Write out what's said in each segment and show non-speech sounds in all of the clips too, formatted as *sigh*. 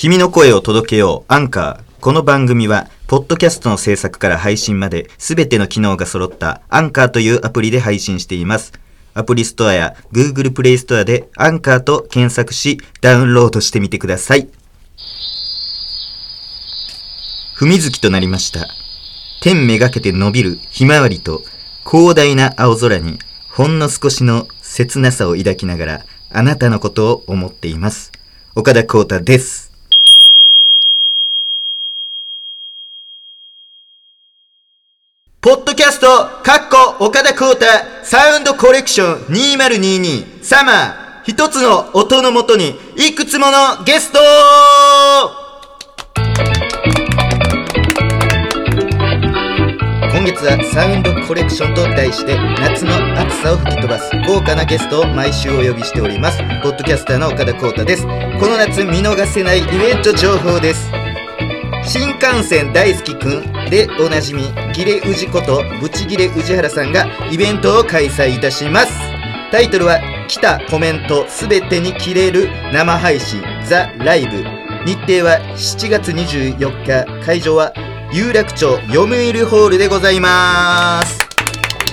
君の声を届けよう、アンカー。この番組は、ポッドキャストの制作から配信まで、すべての機能が揃った、アンカーというアプリで配信しています。アプリストアや Google プレイストアで、アンカーと検索し、ダウンロードしてみてください。踏み月となりました。天めがけて伸びるひまわりと、広大な青空に、ほんの少しの切なさを抱きながら、あなたのことを思っています。岡田光太です。ポッドキャスト、かっこ岡田光太、サウンドコレクション2022サマー。一つの音のもとに、いくつものゲスト。今月はサウンドコレクションと題して夏の暑さを吹き飛ばす豪華なゲストを毎週お呼びしております。ポッドキャスターの岡田光太です。この夏見逃せないイベント情報です。新幹線大好きくん。でおなじみギレウジことブチギレ宇治原さんがイベントを開催いたします。タイトルは来たコメントすべてに切れる生配信ザ・ライブ。日程は7月24日。会場は有楽町読売ホールでございます。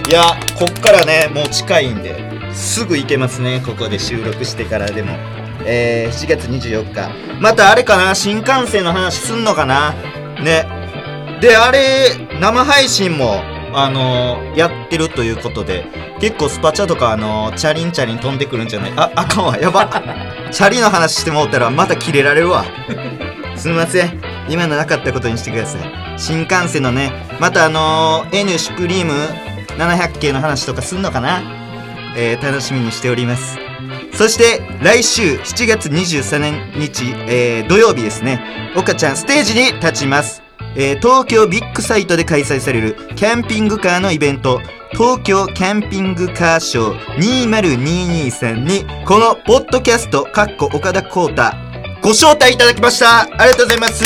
いやこっからねもう近いんですぐ行けますねここで収録してからでも。えー、7月24日。またあれかな？新幹線の話すんのかな？ね。であれ生配信もあのーやってるということで。結構スパチャとかあのーチャリンチャリン飛んでくるんじゃない？ああかんわ。やば。*laughs* チャリの話してもうたらまたキレられるわ。すみません。今のなかったことにしてください。新幹線のねまたあのー N シュプリーム700系の話とかすんのかな？えー楽しみにしております。そして来週7月23日、えー土曜日ですね。岡ちゃんステージに立ちます、えー東京ビッグサイトで開催されるキャンピングカーのイベント。東京キャンピングカーショー20223にこのポッドキャストかっこ岡田光太ご招待いただきました。ありがとうございます。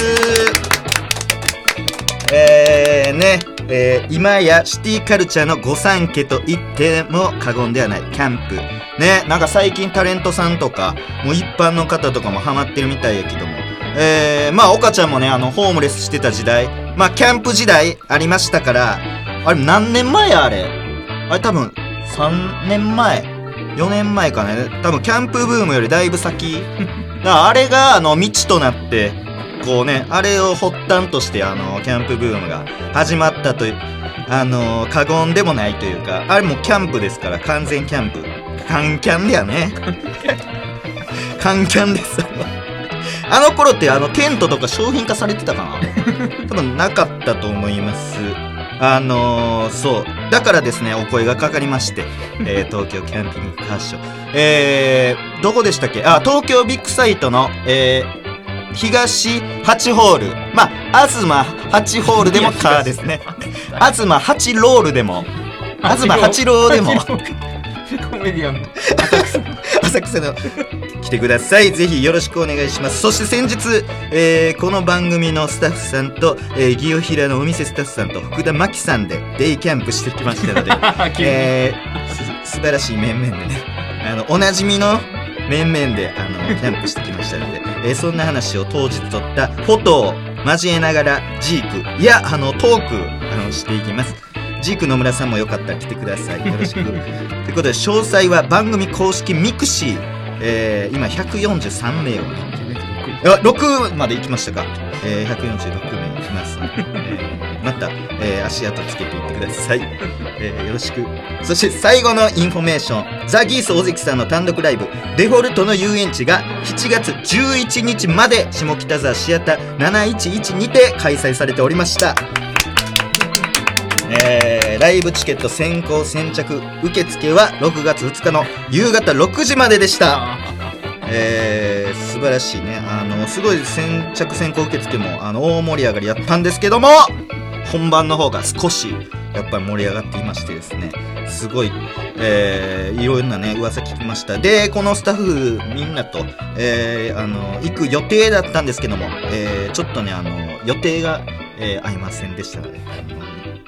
えー、ね、えー今やシティカルチャーの御三家と言っても過言ではない。キャンプ。ねなんか最近タレントさんとかもう一般の方とかもハマってるみたいやけども。えー、まあ岡ちゃんもねあのホームレスしてた時代。まあキャンプ時代ありましたからあれ何年前やあれ？あれ多分3年前？4年前かね多分キャンプブームよりだいぶ先。*laughs* だからあれがあの未知となってこうねあれを発端としてあのキャンプブームが始まったというあの過言でもないというかあれもキャンプですから完全キャンプ。カンキャンだよね。*laughs* カンキャンですあの頃ってあのテントとか商品化されてたかな？多分なかったと思います。あのー、そう。だからですねお声がかかりまして、えー東京キャンピングカーショー。えー、どこでしたっけ？あ東京ビッグサイトのえー東8ホール。まあ東8ホールでもカーですね。東8ロールでも。東8ローでも。コメディアンの浅草の来てください。ぜひよろしくお願いします。そして先日、えーこの番組のスタッフさんと、えー、ギオヒラのお店スタッフさんと福田真紀さんでデイキャンプしてきましたので *laughs* えーす素晴らしい面々でね。あのおなじみの面々であのキャンプしてきましたので、えーそんな話を当日撮ったフォトを交えながらジークいやあのトークあのしていきます。ジーク野村さんもよかったら来てください。よろしく。*laughs* ということで詳細は番組公式 mixi、えー今143名をね。あ6まで行きましたか、えー、146名いきます、えーまた、えー足跡つけていってください、*laughs* えーよろしく。そして最後のインフォメーション。ザ・ギース大関さんの単独ライブ。デフォルトの遊園地が7月11日まで下北沢シアター711にて開催されておりました。えーライブチケット先行先着受付は6月2日の夕方6時まででした。えー、素晴らしいね。あのすごい先着先行受付もあの大盛り上がりやったんですけども。本番の方が少しやっぱり盛り上がっていましてですねすごい、えーいろんなね噂聞きました。でこのスタッフみんなと、えーあの行く予定だったんですけども、えーちょっとねあの予定が、えー合いませんでしたので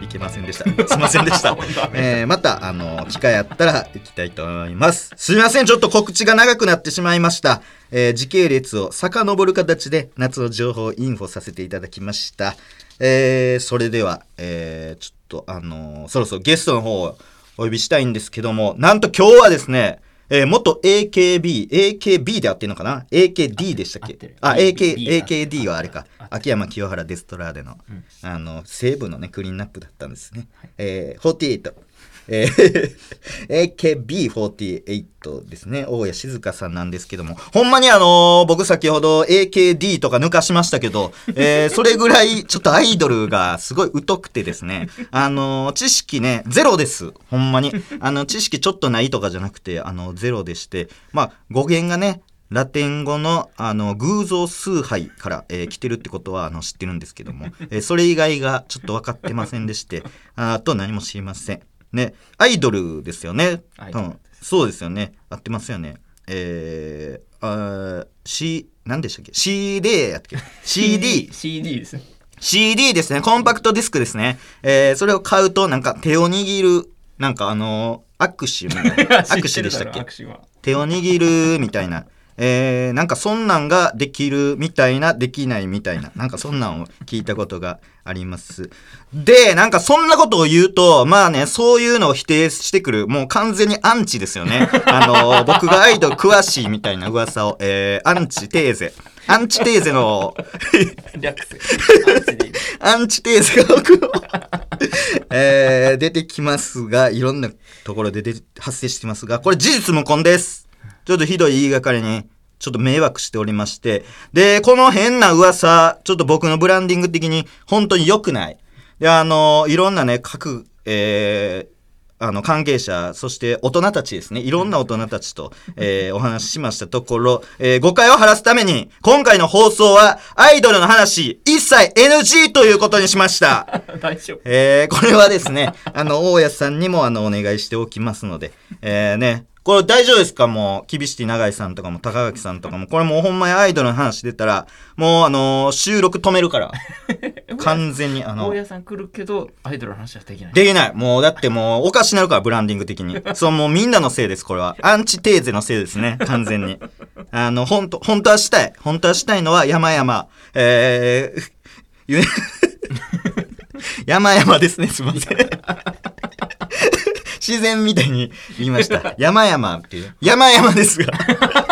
あの行けませんでした。すいませんでした。*laughs* えー、また、あの、機会あったら行きたいと思います。すいません、ちょっと告知が長くなってしまいました。えー時系列を遡る形で夏の情報をインフォさせていただきました。えーそれでは、えーちょっと、あのそろそろゲストの方をお呼びしたいんですけども、なんと今日はですね、えー元 AKB、AKB で合ってるのかな ?AKD でしたっけ？あ、AK、AKD はあれか。秋山清原デストラーデの、うん。あの、西部のね、クリーンナップだったんですね。はい。えー、48。えー *laughs* AKB48 ですね。大谷静香さんなんですけども。ほんまにあのー僕先ほど AKD とか抜かしましたけど、えーそれぐらいちょっとアイドルがすごい疎くてですね。あのー知識ね、ゼロです。ほんまに。あの、知識ちょっとないとかじゃなくて、あの、ゼロでして、まあ、語源がね、ラテン語のあの偶像崇拝から、えー来てるってことはあの知ってるんですけども、えーそれ以外がちょっと分かってませんでしてあと何も知りませんねアイドルですよね。アイドルうん、そうですよね。合ってますよね。えー、あー C 何でしたっけ？CD やっけ？*laughs* CD CD ですね。CD ですね。コンパクトディスクですね。えー、それを買うと、なんか手を握る、なんかあのー握手みたいな。*laughs* 握手でしたっけ？手を握るみたいな。えー、なんかそんなんができるみたいな、できないみたいな。なんかそんなんを聞いたことがあります。で、なんかそんなことを言うと、まあね、そういうのを否定してくる、もう完全にアンチですよね。*laughs* あのー僕がアイドル詳しいみたいな噂を、えー、アンチテーゼ。アンチテーゼの、略す *laughs* アンチテーゼが僕の、*laughs* えー、出てきますが、いろんなところで出て発生してますが、これ事実無根です。ちょっとひどい言いがかりに、ちょっと迷惑しておりまして。で、この変な噂、ちょっと僕のブランディング的に本当に良くない。で、あの、いろんなね、各、えーあの、関係者、そして大人たちですね。いろんな大人たちと、えーお話ししましたところ、えー誤解を晴らすために、今回の放送は、アイドルの話、一切 NG ということにしました。*laughs* 大丈夫えーこれはですね、あの、大家さんにも、あの、お願いしておきますので、えーね、これ大丈夫ですか？もう、キビシティ長井さんとかも、高垣さんとかも、これもうほんまにアイドルの話出たら、もう、あのー収録止めるから。*laughs* 完全に、あの大、家さん来るけどアイドルの話はできないできない。もう、だってもう、おかしなるから、ブランディング的に。*laughs* そう、もうみんなのせいです、これは。アンチテーゼのせいですね、*laughs* 完全に。あの、ほんと、本当はしたい。本当はしたいのは、山々。えー、ゆ山々ですね、すいません。自然みたいに言いました。山々っていう。山々ですが。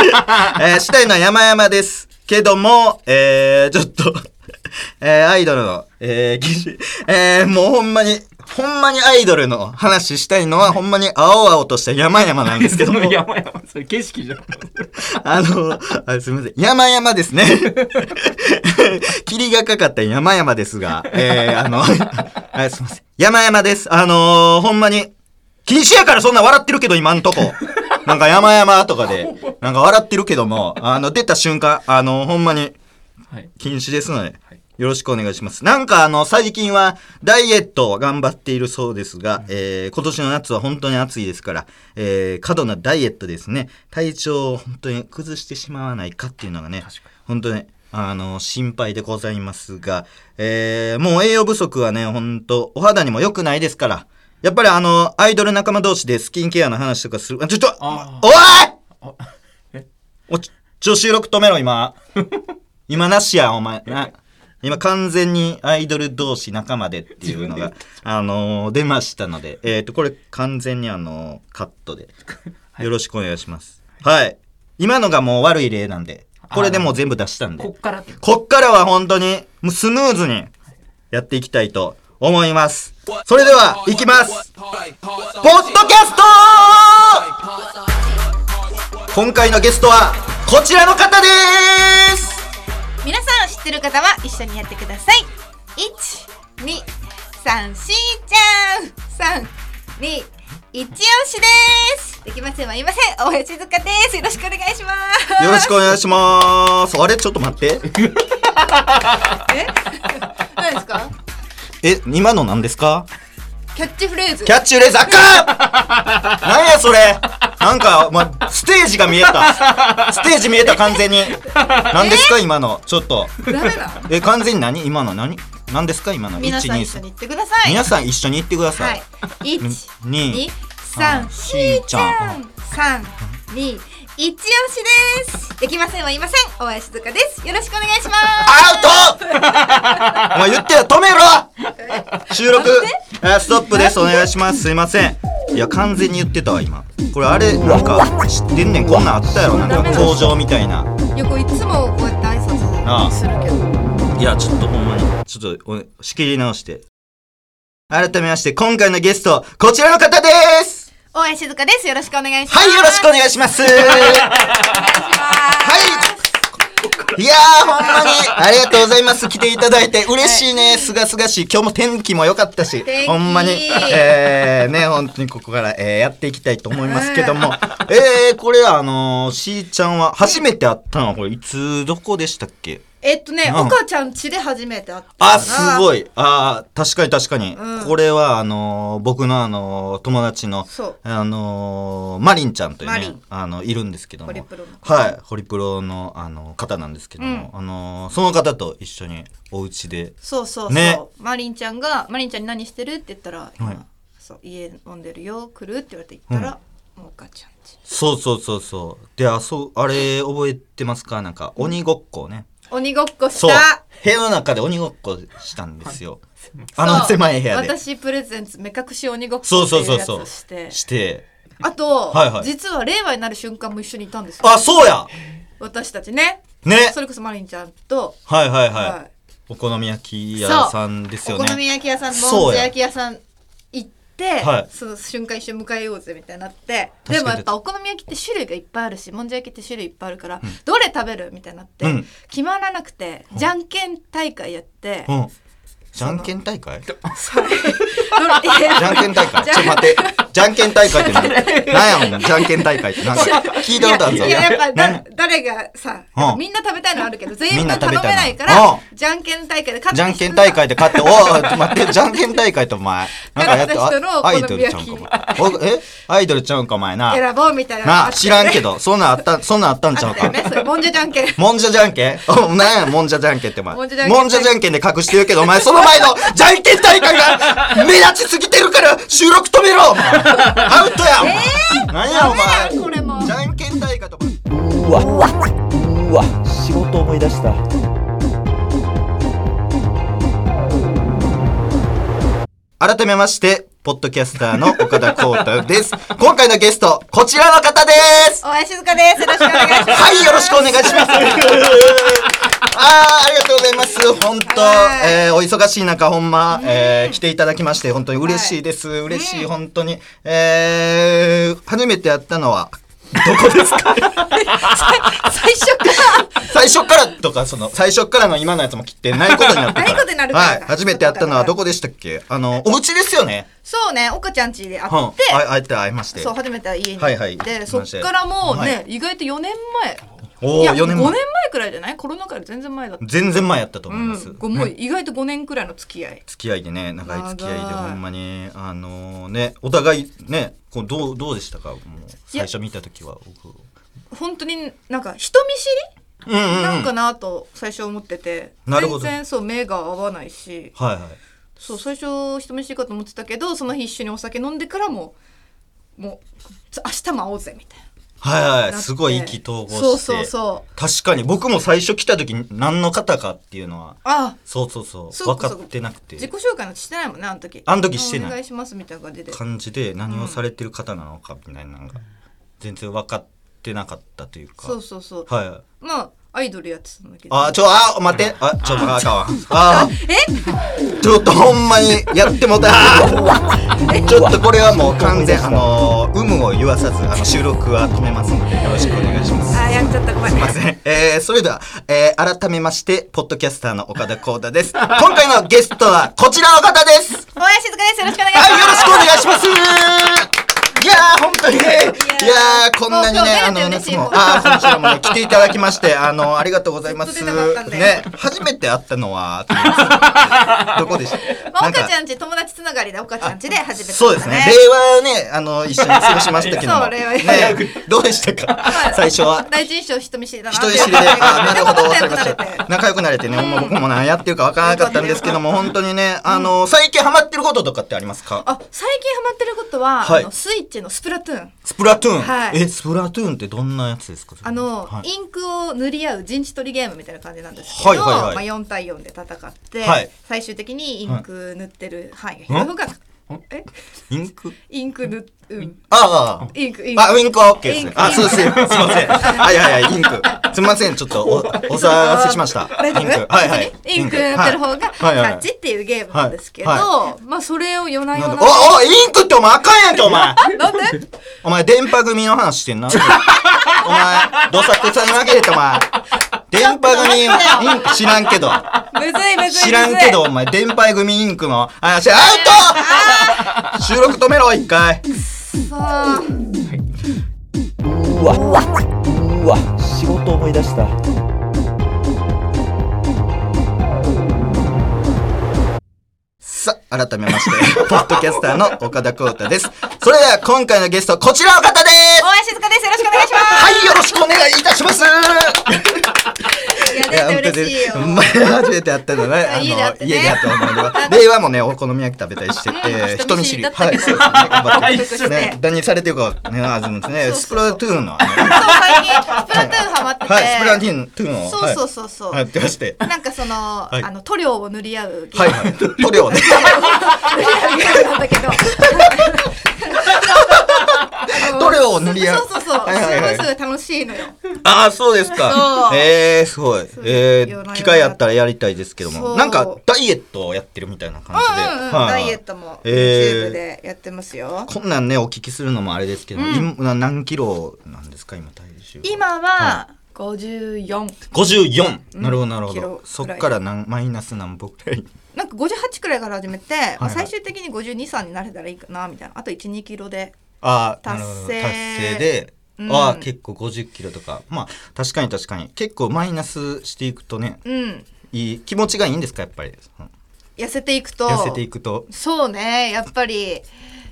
*laughs* えーしたいのは山々です。けども、えー、ちょっと、*laughs* えー、アイドルの、えー、えー、もうほんまに、ほんまにアイドルの話したいのは、ほんまに青々とした山々なんですけども、*laughs* 山々それ景色じゃんあの、あすみません。山々ですね。霧がかかった山々ですが、えー、あの、はい、すみません。山々です。あのーほんまに、禁止やからそんな笑ってるけど、今んとこ。なんか山々とかで、なんか笑ってるけども、あの、出た瞬間、あのほんまに、はい。禁止ですので、はい。よろしくお願いします。なんかあの、最近はダイエットを頑張っているそうですが、えー今年の夏は本当に暑いですから、えー過度なダイエットですね、体調を本当に崩してしまわないかっていうのがね、本当に、あの、心配でございますが、えーもう栄養不足はね、本当お肌にも良くないですから、やっぱりあの、アイドル仲間同士でスキンケアの話とかする、あちょっと、あおい！おちちょ、収録止めろ、今。*laughs* 今なしや、お前。な。今完全にアイドル同士仲間でっていうのが、*laughs* あのー出ましたので、えっ、と、これ完全にあのーカットで、よろしくお願いします。はい。今のがもう悪い例なんで、これでもう全部出したんで。こ、っからこっからは本当に、もうスムーズにやっていきたいと思います。それでは、いきます。ポッドキャスト！今回のゲストは、こちらの方です！皆さん知ってる方は一緒にやってください。1 2 3 4じゃん。3 2一押しです。できませんはいません。大江静香です。よろしくお願いします。よろしくお願いします。あれ？ちょっと待って。*laughs* え？*laughs* 何ですか？え、今の何ですか？キャッチフレーズ。キャッチフレーズあか！*laughs* ん何やそれ。なんか、ま、ステージが見えた。ステージ見えた完全に。何ですか？今の。ちょっと。え、完全に何？今の何？何ですか？今の。皆さん1 2一緒に言ってください。皆さん一緒に言ってくださ。はい。い一二二三。しーちゃん。三二。一押しです。できませんは言いません。大林静香です。よろしくお願いします。アウト！*laughs* お前言ってよ。止めろ収録。あストップです。お願いします。すいません。いや完全に言ってたわ今。これあれなんか知ってんねん。こんなんあったやろ。なんか工場みたいな。いやこれいつもこうやって挨拶するけど。いやちょっとほんまに。ちょっとお仕切り直して。改めまして今回のゲストこちらの方です。大林静香です。よろしくお願いします。はいよろしくお願いします。はいいやー、ほんまに、ありがとうございます。来ていただいて、嬉しいね。すがすがしい。今日も天気も良かったし。ほんまに、えー、ね、本当にここから、えー、やっていきたいと思いますけども、えー、これ、あのー、しーちゃんは、初めて会ったのは、これ、いつ、どこでしたっけ？えっとね、うん岡ちゃん家で初めて会ったあ、すごいい。あー確かに確かに。うんこれは、あのー僕のあのー友達の、そうあのーマリンちゃんというねマリン、あの、いるんですけども。ホリプロのはい。ホリプロの、あの、方なんですけども、あのーその方と一緒にお家で、そうそうそう、ねマリンちゃんが「マリンちゃんに何してる?」って言ったら「今はいそう家飲んでるよ来る?」って言われて行ったら、もう岡ちゃんちそうそうそうそう。で、あ、そう、あれ、覚えてますか？なんか、鬼ごっこをね。鬼ごっこしそうた。部屋の中で鬼ごっこしたんですよ。あの狭い部屋で。私プレゼンツ目隠し鬼ごっこそうってそうそうそう。をしてして。あと、はいはい実は令和になる瞬間も一緒にいたんですよあ、そうや私たちねねそれこそマリンちゃんと、はいはいはい。はいお好み焼き屋さんですよね。お好み焼き屋さんもんじゃ焼き屋さんはい。その瞬間一緒に迎えようぜみたいになってでもやっぱお好み焼きって種類がいっぱいあるしもんじゃ焼きって種類いっぱいあるから、どれ食べるみたいになって、うん。決まらなくてじゃんけん大会やって、うん。じゃんけん大会？じ *laughs* それどれいやゃんけん大会。ちょっと待って。じゃんけん大会って何？何やんじゃんけん大会ってなんか聞いたことあるぞ。いやいややっぱだ何誰がさ、うん。みんな食べたいのあるけど全員みんな分頼めないからうん。じゃんけん大会で勝ったじゃんけん大会で勝って、おい、待って、じゃんけん大会ってお前、なんかやったアイドルちゃうんか、お前。おえ？アイドルちゃうんか、お前な。選ぼうみたいな知らんけど、そんなんあった、そんなんあったんちゃうか？もんじゃじゃんけん。もんじゃじゃんけん？おなんや、もんじゃじゃんけんってお前。もんじゃじゃんけん。で隠してるけど、お前その前のじゃんけん大会が目 *laughs* 立ちすぎてるから収録止めろアウトやお前何やお前これもじゃんけん大会とかうわうわ仕事思い出した改めましてポッドキャスターの岡田光太です今回のゲストこちらの方です大林静香ですよろしくお願いしますはい、よろしくお願いします。*laughs* あーありがとうございます。本当、はいえーお忙しい中、ほんま、えー来ていただきまして、本当に嬉しいです。嬉しい、本当に。えー初めて会ったのは、どこですか？*laughs* 最初から？最初からとか、その、最初からの今のやつも切ってないことになってる *laughs* ないことになるから。はい。初めて会ったのはどこでしたっけ？あの、お家ですよね。そうね岡ちゃん家で会うん。って、あ会えて会いまして。そう初めて家に。行って、はい。はいそっからもうね、はい。意外と4年前。おー、いや4年前。5年前くらいじゃない？コロナ禍より全然前だった。全然前やったとうん思います。ごもう意外と5年くらいの付き合い。付き合いでね長い付き合いでほんまに。あのねお互いねこうどうどうでしたか？最初見た時は僕。本当になんか人見知うんうん、うん、りなんかなと最初思ってて、全然そう目が合わないし。はいはい。そう最初人見知りかと思ってたけどその日一緒にお酒飲んでからももう明日も会おうぜみたいはいななって。はいすごい意気投合して。そうそうそう。確かに。僕も最初来た時何の方かっていうのはあそうそうそう。そうか。分かってなくて。自己紹介なんてしてないもんねあの時。あの時してない。お願いしますみたいな感じで。感じで何をされてる方なのかみたいなのが全然分かってなかったというかそうそうそうはいはいまあアイドルやってたんだけどあ、ちょ、あ、待って。あ、ちょ、あかんわ。*laughs* あえ？ちょっとほんまにやってもうた。ちょっとこれはもう完全、あのー、有無を言わさず、あの、収録は止めますので、よろしくお願いします。あやっちゃったごめんすいません。えー、それでは、えー、改めまして、ポッドキャスターの岡田光太です。今回のゲストはこちらの方です。大林静香ですよろしくお願いします、はい、よろしくお願いします。いやー、本当にね、いやー、こんなにね、あの、夏も、あー、こちらもね、来ていただきまして、あの、ありがとうございます。ね、初めて会ったのは、どこでした？まあ、岡ちゃんち友達つながりで岡ちゃんちで初めて、そうですね。令和ね、あの、一緒に過ごしましたけども。そう令和ね、どうでしたか？*laughs* 最初は。第一印象人見知りだな。人見知りで、あ *laughs* なるほど、わかりまし仲良くなれた。て仲良くなれてね、もう僕も何やってるかわからなかったんですけども、本当にね、あの、最近ハマってることとかってありますか？あ最近ハマってることは、はい。あのスイッチのスプラトゥーン。スプラトゥーン？はい。え、スプラトゥーンってどんなやつですか？あの、はい。インクを塗り合う陣地取りゲームみたいな感じなんですけど、はいはいはい。まあ、4対4で戦って、はい。最終的にインク塗ってる範囲が広がる、え？インク？インク塗っうんああ。インクインクあ、ウインクは OK です。ねあ、そうです。すいません。はいはいはい、インク。すみません、ちょっとお、お騒がせしました。インク。はいはい。インク塗ってる方がはいはい勝ちっていうゲームなんですけど、はまあそれを夜な夜なお、お、インクってお前あかんやんけ、お前。*laughs* なんで？お前、電波組の話してんな。お前、どさくさに紛れて、お前。電波組、インク知らんけど。むずいむずい知らんけど、お前、電波組インクの。話、アウト！収録止めろ、一回。さあうわうわ仕事思い出した。さあ、改めまして、ポッドキャスターの岡田光太です。それでは、今回のゲスト、こちらの方です！大橋静香です。よろしくお願いします。はい、よろしくお願いいたします。いや全然嬉しいよ。前初めて会ったの *laughs* ね、あの、家で会ったので、*laughs* 令和もね、お好み焼き食べたりしてて、*laughs* 人見知り。はい、そうですね、何されてるかね、あずんですね、スプラトゥーンの、ね、そう最近スプラトゥーンハマってて、はい、スプラトゥーントゥーンを、そうそうそうそう、はい、やってまして。なんかその、い。あの塗料を塗り合うはい、塗料ね。塗り合うゲームなんだけど塗料を塗り合う？そうそうそう、はいはいはい。すごい楽しいのよ。ああ、そうですか。ええー、すごい。えー、機会あったらやりたいですけども。なんか、ダイエットをやってるみたいな感じで。うんうんうん、はい。ダイエットもえー。YouTube でやってますよ、こんなんね、お聞きするのもあれですけども、うん。今何キロなんですか、今体重。今は54、54! うん。なるほど、なるほど。そっから何マイナス何歩くらい？なんか58くらいから始めて、まあ、はい最終的に52、3になれたらいいかなみたいな。あと1、2キロでああ、達成達成で、うんああ、結構50キロとか。まあ、確かに確かに。結構マイナスしていくとね、うんいい、気持ちがいいんですか、やっぱり。うん痩せていくと痩せていくと。そうねやっぱり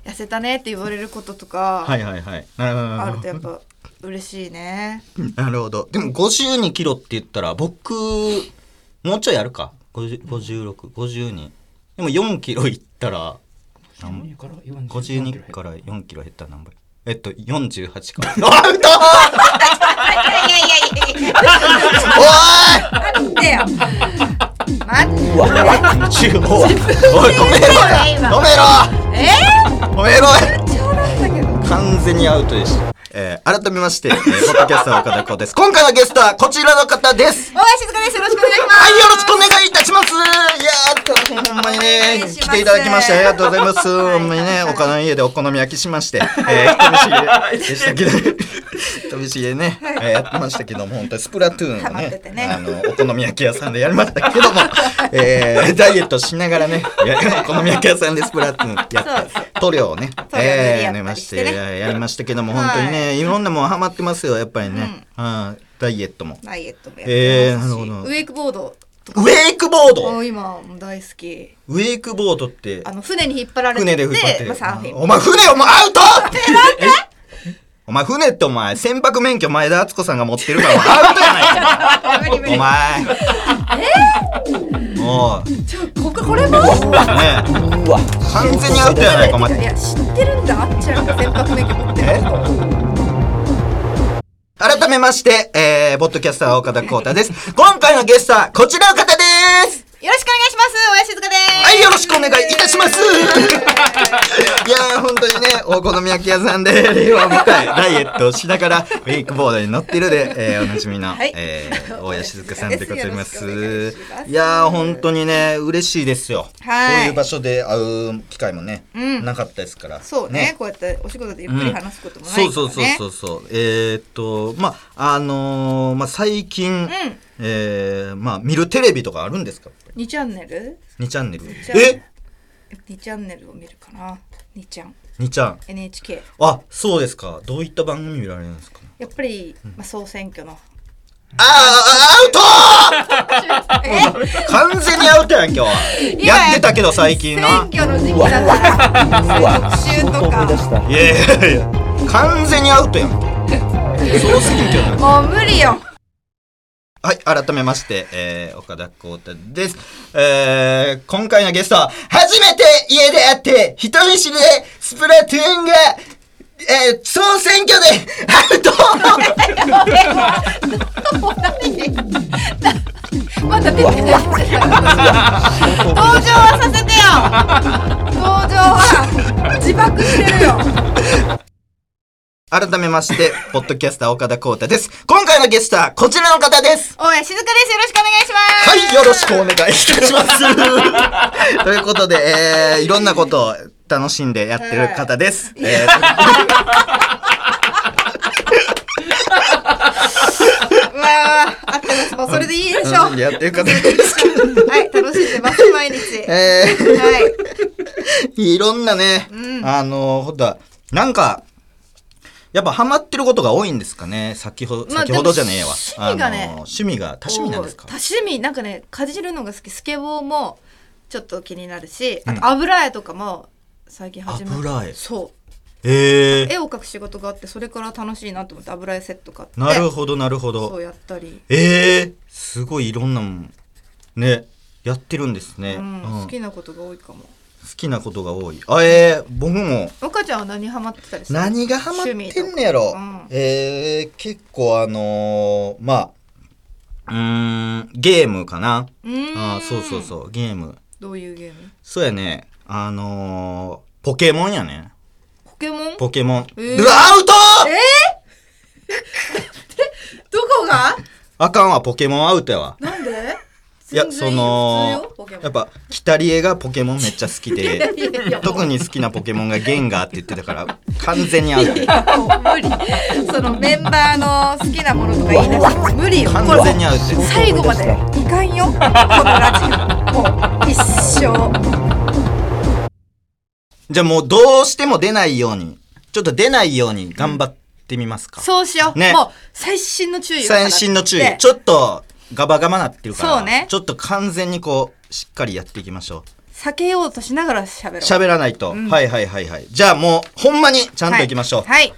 痩せたねって言われることとかはいはいはい。あるとやっぱ嬉しいねなるほど。でも52キロって言ったら、僕、もうちょいやるか。50 56、52。でも4キロいったら、52から40 52から4キロ減ったら何倍？えっと、48か。アウトいやい。やい。やいやお待ってよ。待ってうわい中央おい、止めろ今止めろえ止めろー、超なん。だけど完全にアウトでした。えー、改めまして、えー、ポッドキャスター岡田光です。今回のゲストはこちらの方です。大橋静香ですよろしくお願いしますはい、よろしくお願いいたします。いやー、ほんまにおね来ていただきましてありがとうございます。はいほんまにね、岡田の家でお好み焼きしまして、えー、人見知りでしたけど、*laughs* 人見知りでね、えーやってましたけども、本当にスプラトゥーンハをねてて、ねあの、お好み焼き屋さんでやりましたけども、えー、ダイエットしながらね、お好み焼き屋さんでスプラトゥーンやって、塗料をね、塗料塗り合ったりえー、やりまししてやりましたけども、本当にね、い。ろんなもんハマってますよ、やっぱりね。うん、ダイエットも。ダイエットもやえーってますし、なるほど。ウェイクボードウェイクボード？もう今もう大好き。ウェイクボードってあの船に引っ張られて船で引っ張って、まあ、サーフィン。お前船お前アウトお前船ってお前船舶免許前田敦子さんが持ってるからアウトやないかお前。もうちょこここれもね。う。わ完全にアウトやないかお前いや知ってるんだ。あっちゃん。が船舶免許持ってる。え改めまして、えー、ボッドキャスター岡田光太です。今回のゲストはこちらの方です *laughs* よろしくお願いします。大橋静香です。はい、よろしくお願いいたします。*laughs* いやー、本当にね、お好み焼き屋さんで令和を迎え、ダイエットをしながら、ウェイクボードに乗っているで、えー、おなじみの、はい。えー、大谷静香さんでございます。いします。いやー、本当にね、嬉しいですよ。はい。こういう場所で会う機会もね、うん。なかったですから。そうねこうやってお仕事でゆっくり話すこともないからね、そうそうそうそうそう。えーっとまああのーまあ最近、んえーまあ見るテレビとかあるんですか？2チャンネル？2チャンネル。チャンネル。え？2チャンネルを見るかな？2ちゃん。にちゃん。NHK あそうですか。どういった番組見られるんですか？やっぱり、まあ、総選挙の。ああアウト！*laughs* 完全にアウトやん今日やってたけど最近選な挙の時期だから特集とか。思いやいやいや完全にアウトやん。けそうすぎんけどもう無理よはい、改めまして、えー、岡田光太です。えー、今回のゲストは、初めて家で会って、人見知りで、スプラトゥーンが、えー、総選挙で、アウトもう。*laughs* まだ出てない登場はさせてよ。登場は自爆改めまして、*laughs* ポッドキャスター岡田光太です。今回のゲストは、こちらの方です。大家静香です。よろしくお願いします。はい、よろしくお願いいたします。*laughs* ということで、えー、いろんなことを楽しんでやってる方です。*laughs* えうわー合ってます。もうそれでいいでしょ。ー、楽しんでやってる方ですけど、はい楽しんでます毎日。えー、はい。いろんなね、うん。あの、ほんとは、なんか、やっぱハマってることが多いんですかね。先ほど、まあ先ほどじゃねえわ。趣味がね。あの趣味が多趣味なんですか？多趣味。なんかねかじるのが好き。スケボーもちょっと気になるしあうん。と油絵とかも最近始め油絵？そう。ええ。絵を描く仕事があってそれから楽しいなと思って油絵セット買って。なるほど、なるほそうど。やったり、ええ。すごいいろんなもん、ね、やってるんですね。うんうん。好きなことが多いかも。好きなことが多い。あ、ええ僕も、岡ちゃんは何ハマってたりする？何がハマってんねやろ。うんええ結構あのーまあ、うーん、ゲームかな。あそうそうそう、ゲーム。どういうゲーム？そうやね。あのー、ポケモンやね。ポケモン？ポケモン。えーうわ、アウト *laughs* どこが？あかんわ、ポケモンアウトやわ。なんでいや、そのやっぱ、キタリエがポケモンめっちゃ好きで、*laughs* 特に好きなポケモンがゲンガーって言ってたから、完全にアウト。もう無理。そのメンバーの好きなものとか言い出して無理よ。完全にアウトや。最後までいかんよ。このラジオ。もう一生。じゃあもうどうしても出ないように、ちょっと出ないように頑張ってみますか。そうしよう、ね。もう最新の注意を最新の注意。ちょっとガバガバなってるから、ね。ちょっと完全にこう、しっかりやっていきましょう。避けようとしながら喋ろう。喋らないと、うん。はいはいはいはい。じゃあもう、ほんまにちゃんといきましょう。はい、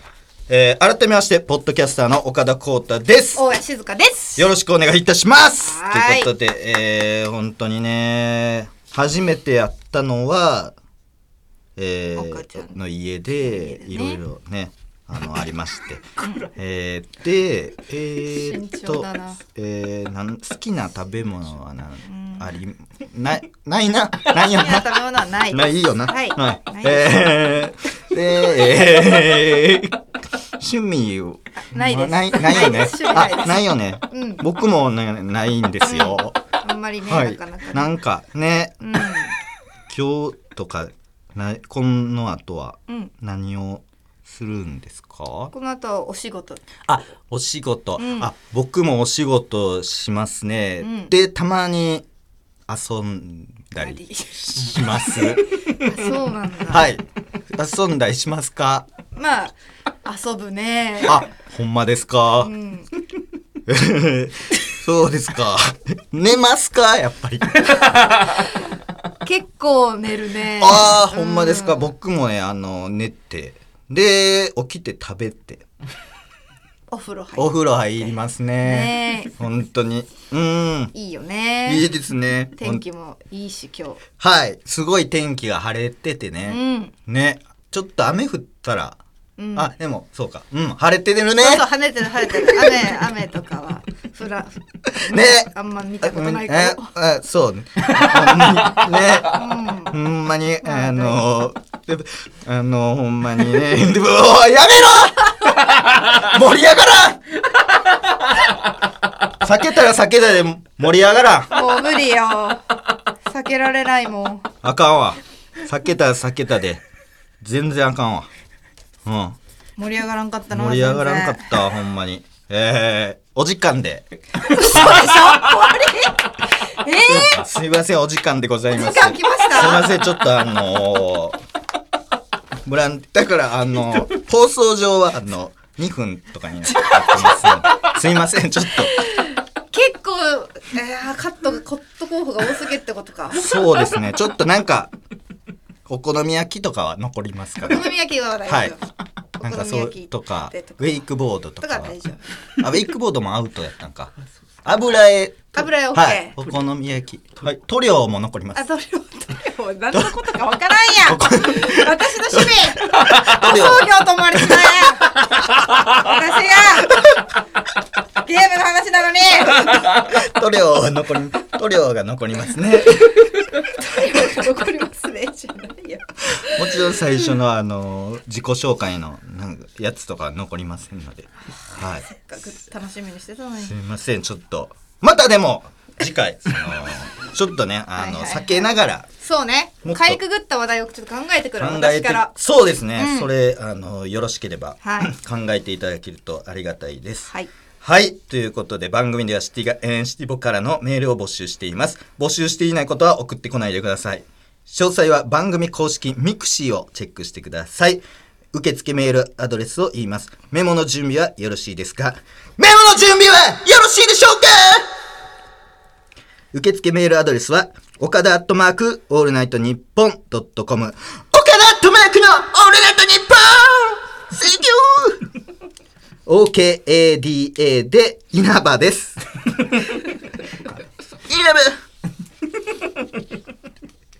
えー、改めまして、ポッドキャスターの岡田光太です。大家静香です。よろしくお願いいたします。とはい。いうことで、えー、本当にね、初めてやったのは、えー、岡ちゃんの家家で、いろいろね、あの、ありまして。えー、で、えー、とえー、なん好きな食べ物はなあり、ない、ないな、ないよな。好きな。食べ物はない。まあいいよな。はい。はい。ないえー、で、えー、趣味を。ないです。ない、ないよね。あ、ないよね。うん。僕もね、ないんですよ。あんまりね、はないかなかね。なんかね、うん。今日とか、な、この後はうん。何をするんですか？この後はお仕事。あ、お仕事、うん。あ、僕もお仕事しますね。うん。で、たまに遊んだりします？*laughs* そうなんだ、はい。遊んだりしますか？まあ遊ぶね。あ、ほんまですか、うん。*laughs* そうですか。寝ますか？やっぱり。*laughs* 結構寝るね。ああ、ほんまですか？う僕もね、あの、寝て、で、起きて食べて、*laughs* お風呂入るお風呂入りますね。ね本当に。うん。いいよねいいですね。天気もいいし今はい。すごい天気が晴れてて日うね。んね。ちょっと雨降ったら、うんあ、でも、そうか。うん、晴れてるね。そうそう跳ねてる跳ねてる雨雨とかはふら *laughs* ねあんま見たことないかえも、あそうね。*laughs* ね。うんほんまに、あのであのほんまにね。でもやめろ *laughs* 盛り上がらん避けたら避けたで盛り上がらんもう無理よ避けられないもんあかんわ。避けたら避けたで。全然あかんわ。うん。盛り上がらんかったな盛り上がらんかったわ、ほんまに。えー、お時間で。嘘でしょ終わりえー、すいませんお時間でございます。時間来ました。すいませんちょっとあのー、ブランだからあの放送上はあの2分とかになってますすいませんちょっ結構、えー、カットがコット候補が多すぎってことか。とそうですね。ちょっとなんかお好み焼きとかは残りますか？らお好み焼きは大丈夫、はい。おなんかそうとかウェイクボードとかは。とか大丈あウェイクボードもアウトやったんか。油絵油絵 OK はい。お好み焼き。はい。塗料も残ります。あどれをどれを何のことかわからんやん。*laughs* 私の趣味。塗料業と思われてない *laughs* 私がゲームの話なのに。*laughs* 塗料は残り塗料が残りますね。残りますね。じゃないよ。もちろん最初のあの自己紹介のなんかやつとかは残りませんので。はい。せっかく楽しみにしてたのに。すいません。ちょっとまたでも。次回。そのちょっとねあのはいはいはい。避けながら。そうね。もっと。かいくぐった話題をちょっと考えてくる考えて。私から。そうですね、うん。それあのよろしければ、はい。考えていただけるとありがたいです。はい。はい。ということで番組ではシティが、えーシティボからのメールを募集しています。募集していないことは送ってこないでください。詳細は番組公式 mixi をチェックしてください。受付メールアドレスを言います。メモの準備はよろしいですか？メモの準備はよろしいでしょうか？受付メールアドレスは、岡田アットマーク、オールナイトニッポンドットコム。岡田アットマークのオールナイトニッポン !Thank you! OKADA で稲葉です。稲葉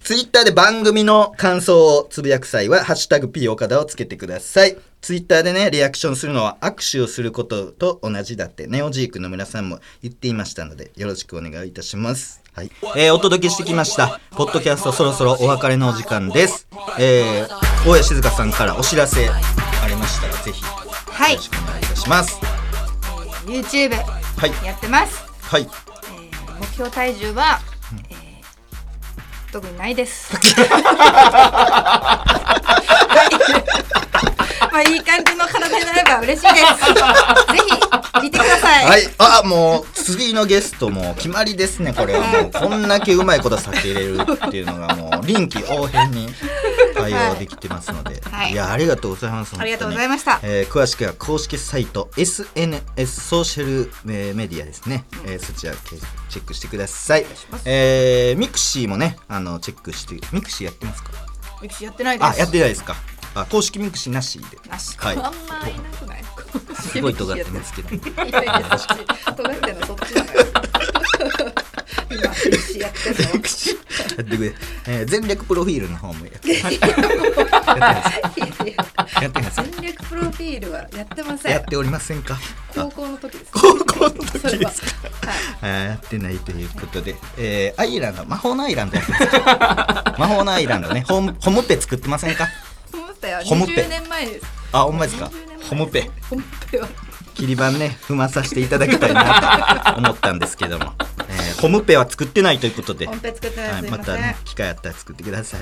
ツイッターで番組の感想をつぶやく際は、ハッシュタグ P 岡田をつけてください。ツイッターでね、リアクションするのは握手をすることと同じだって、ネオジークの皆さんも言っていましたので、よろしくお願いいたします。はい。えー、お届けしてきました。ポッドキャストそろそろお別れのお時間です。えー、大谷静香さんからお知らせありましたら、ぜひ、よはいろしくお願いいたします。YouTube はい。やってます、はい。えー目標体重は、えー特にないです *laughs* まあいい感じの体になれば嬉しいです。ぜひ見てください、はい。あ、もう、次のゲストも決まりですね、これは。もう。こんだけうまいこと避けれるっていうのがもう、臨機応変に対応できてますので。はい。い。や、ありがとうございます。ありがとうございました。えー詳しくは公式サイト SNS ソーシャル、えーメディアですね、えーそちらチェックしてください。えーミクシーもねあのチェックしてミクシーやってますか？ミクシーやってないです。あやってないですかあ公式ミクシーなしで。なし、はい。あんまいなくない？すごい尖ってますけど。尖ってんのそっちなのよ今ミクシーやってんのやってくれ、えー全略プロフィールの方もやってますいやってます戦略プロフィールはやってませんやっておりませんか高校の時です高校の時ですかはいやってないということで、えーアイランド魔法のアイランド魔法のアイランドねホホムペ作ってませんかホムペ20年前です。あほんまですか？20年前ホムペホムペは。切り板ね踏まさせていただきたいなと思ったんですけども、えーホムペは作ってないということで。ホムペ作ってない。はい、またね機会あったら作ってください、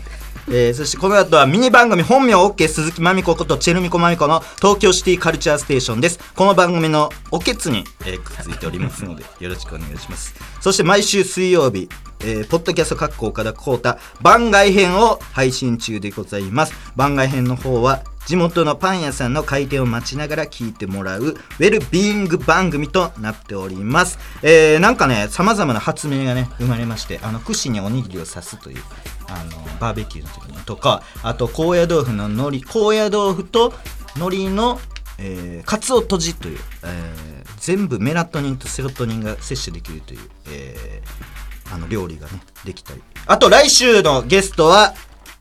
えーそしてこの後はミニ番組本名 OK 鈴木まみ子ことチェルミコまみこの東京シティカルチャーステーションです。この番組のおけつに、えーくっついておりますのでよろしくお願いします。そして毎週水曜日えーポッドキャストかっこ岡田浩太番外編を配信中でございます番外編の方は地元のパン屋さんの開店を待ちながら聞いてもらうウェルビーイング番組となっております。えー、なんかね、様々な発明がね、生まれまして、あの、串におにぎりを刺すという、あの、バーベキューの時にとか、あと、高野豆腐の海苔、高野豆腐と海苔の、えー、カツオとじという、えー全部メラトニンとセロトニンが摂取できるという、えーあの料理がねできたり。あと来週のゲストは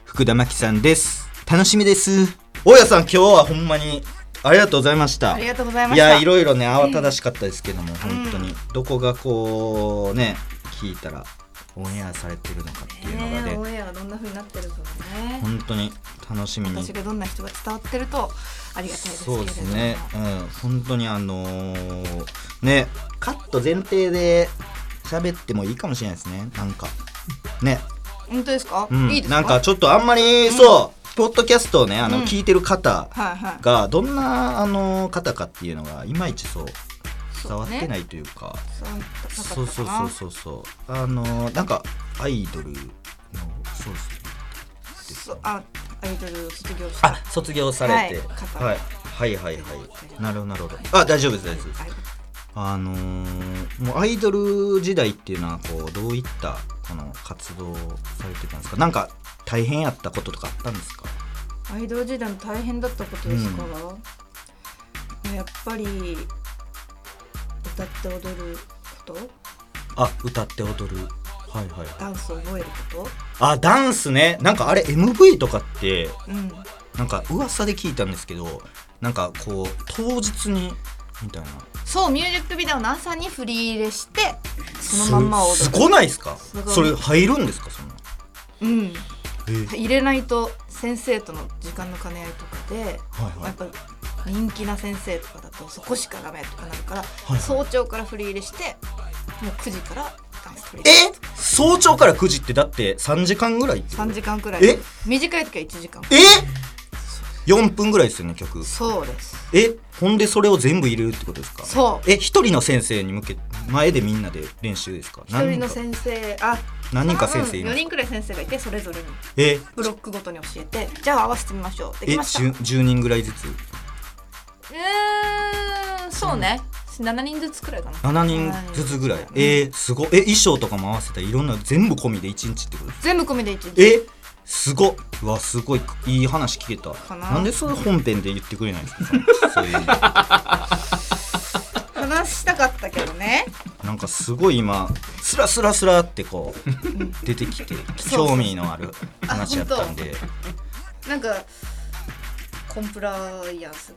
福田真紀さんです。楽しみです。大家さん今日はほんまにありがとうございました。ありがとうございました。いやいろいろね慌ただしかったですけども、本当に。どこがこうね聞いたらオンエアされてるのかっていうのがね。ねオンエアがどんな風になってるかもね。本当に楽しみに。私がどんな人が伝わってるとありがたいですそうですね、うん、本当にあのーねカット前提で喋ってもいいかもしれないですね。なんか。ね。本当ですか、うん、いいですか？なんかちょっとあんまりそう、ポッドキャストをねあの、うん。聞いてる方がどんなあの方かっていうのがいまいちそう伝わってないというか。そういったそうそうそうそうそう。あのなんかアイドルのそうですそあアイドル卒業あ卒業されて、はい。方。はい、はいはい。はい。なるほどなるほど。あ大丈夫です大丈夫です。はいあのーもうアイドル時代っていうのはこうどういったこの活動をされてたんですか？なんか大変やったこととかあったんですか？アイドル時代の大変だったことですか、やっぱり歌って踊ること？あ歌って踊る。はいはいはい。ダンスを覚えるこあダンスね。なんかあれ MV とかってとうん。なんか噂で聞いたんですけどなんかこう当日にみたいな。そうミュージックビデオの朝に振り入れしてそのまんま踊るすすごないですか？すごい。それ入るんですか？そんなうん。え。ー入れないと先生との時間の兼ね合いとかで、はいはい。やっぱ人気な先生とかだとそこしかダメとかなるから、はい早朝から振り入れしてもう9時からダンス取り。え？早朝から9時ってだって3時間ぐらいってこと？3時間くらい。え？短い時は1時間。え？4分ぐらいですよね曲。そうです。えほんでそれを全部入れるってことですか？そう。え一人の先生に向け前でみんなで練習ですか？一人の先生あ何人か先生い4ます人くらい先生がいてそれぞれに。え？ブロックごとに教えてじゃあ合わせてみましょう。でえきました。10, 10人ぐらいずつ？うーんそうね。7人ずつくらいかな。7人ずつぐらい。うんえー、すごい。え衣装とかも合わせたらいろんな全部込みで1日ってことです全部込みで1日。え？すごっ。うわすごい。いい話聞けた。かななんでそれ本編で言ってくれないんですか？*laughs* そういうの。話したかったけどね。なんかすごい今スラスラスラってこう出てきて *laughs* 興味のある話やったんで。なんかコンプライアンス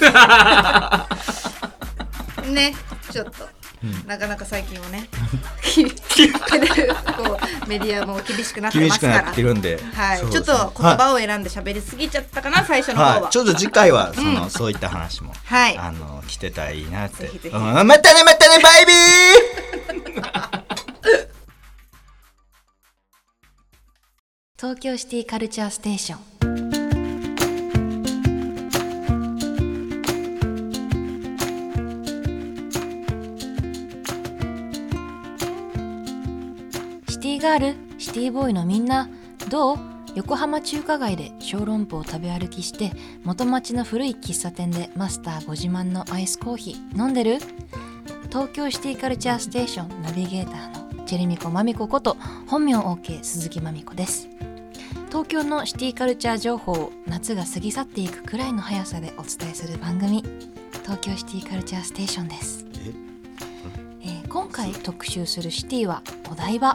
が。*laughs* ねちょっと、うん。なかなか最近はね。きこうメディアも厳しくなって厳ますから。しくなってるんで、はい、ちょっと言葉を選んで喋りすぎちゃったかな、最初の方は、はい、ちょっと次回はその、そういった話も、はい。あの来てたらいいなって。ぜひぜひ。うん。またねまたねバイビー！*laughs* 東京シティカルチャーステーションシティガールシティボーイのみんな。どう？横浜中華街で小籠包を食べ歩きして元町の古い喫茶店でマスターご自慢のアイスコーヒー。飲んでる？東京シティカルチャーステーションナビゲーターの chelmico マミコこと本名 OK 鈴木まみこです。東京のシティカルチャー情報を夏が過ぎ去っていくくらいの速さでお伝えする番組。東京シティカルチャーステーションです、えー今回特集するシティはお台場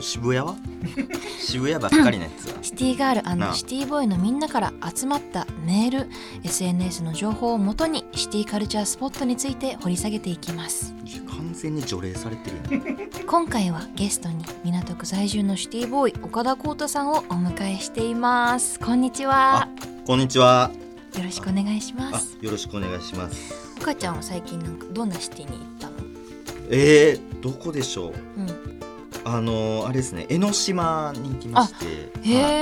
渋谷は？*laughs* 渋谷ばっかりのやつは。シティガールシティボーイのみんなから集まったメール SNS の情報をもとにシティカルチャースポットについて掘り下げていきます。完全に除霊されてるやん。*laughs* 今回はゲストに港区在住のシティボーイ岡田浩太さんをお迎えしています。こんにちは。あこんにちは。よろしくお願いしまあすよろしくお願いします。岡ちゃんは最近なんかどんなシティに行ったの？えー、どこでしょう？うんあのーあれですね江ノ島に行きましてへはい。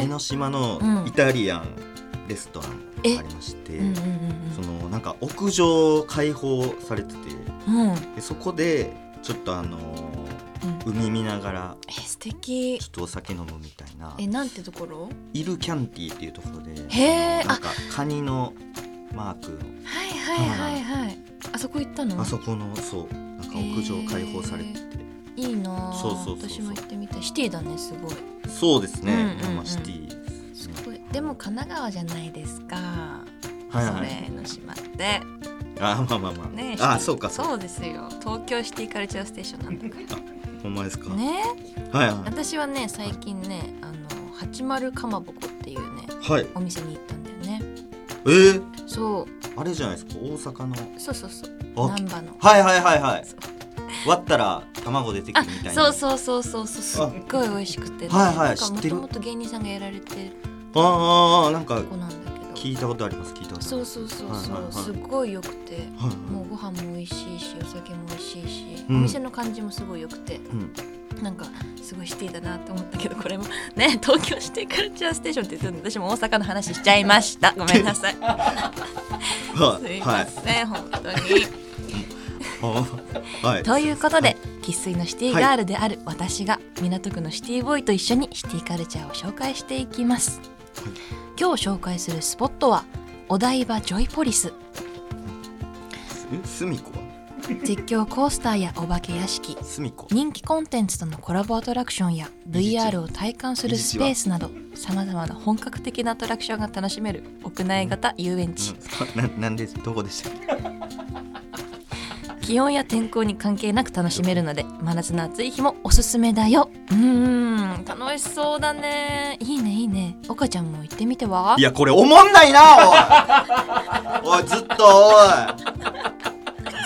え江ノ島のうん。イタリアンレストランえ？がありまして、うんうんそのなんか屋上開放されててうん。うんうんでそこでちょっとあのー海見ながらえ素敵。ちょっとお酒飲むみたいなえなんてところ？イルキャンティっていうところでへなんかカニのマークのはいはいはいはい。あそこ行ったの？あそこのそうなんか屋上開放されてて、いいなあ。そうそうそうそう。私も行ってみたい。シティだねすごい。そうですね、うんうんうん。まあシティ。ですごい。でも神奈川じゃないですか。はいはい。それの島って。あまあまあまあ、ねあそうかそうそうですよ。東京シティカルチャーステーションなんだか *laughs* ほんまですか？らね？はいは私はね最近ねあの八丸かまぼこっていうねいはい。お店に行ったんだよね。えー、そう。あれじゃないですか？大阪の。そうそうそう。あ難波の。はいはいはいはい。そう割ったら卵出てくあるみたいな。そうそうそうそうそうすっごい美味しくて、ね、はいはい知ってる。もともと芸人さんがやられてるあーあーなんかとこなんだけど。聞いたことあります聞いたことそうそうそうそう、はいはいはい。すっごい良くて。はいはい。もうご飯も美味しいしお酒も美味しいし、うん。お店の感じもすごい良くて。うん。なんかすごいシティだなって思ったけどこれもね東京シティカルチャーステーションって言って私も大阪の話しちゃいました。ごめんなさい。す *laughs* はい。ません、本当に。あはい。ということで生粋のシティガールである私が港区のシティボーイと一緒にシティカルチャーを紹介していきます、今日紹介するスポットはお台場ジョイポリス。えすみこは？絶叫コースターやお化け屋敷。すみこ。人気コンテンツとのコラボアトラクションや VR を体感するスペースなどさまざまな本格的なアトラクションが楽しめる屋内型遊園地。な *laughs* なんでどこでしたっ気温や天候に関係なく楽しめるので真夏の暑い日もおすすめだよ。うーん楽しそうだね。いいねいいね。岡ちゃんも行ってみては？いやこれおもんないなおい。おいずっとおい。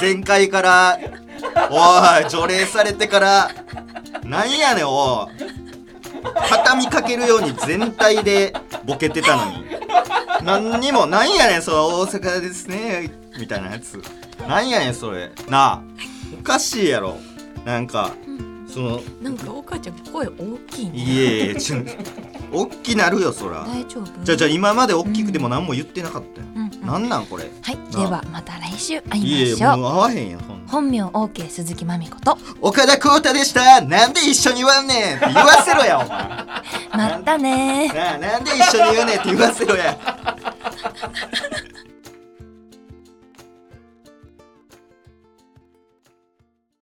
前回からおい除霊されてからなんやねんおい。畳みかけるように全体でボケてたのに。何にもなんやねんその大阪ですねみたいなやつ。なんやねんそれ。なあ。おかしいやろ。なんかそのなんか岡ちゃん声大きいね。いえいえちょおっきなるよそら。大丈夫？じゃあじゃあ今まで大きくても何も言ってなかったよ、うん。うん。なんなんこれ？はいではまた来週会いえいえいましょうもう会わへんやんそん本名 OK 鈴木まみこと。岡田浩太でしたなんで一緒に言わんねんって言わせろやお前。*laughs* またねなあなんで一緒に言うねんって言わせろや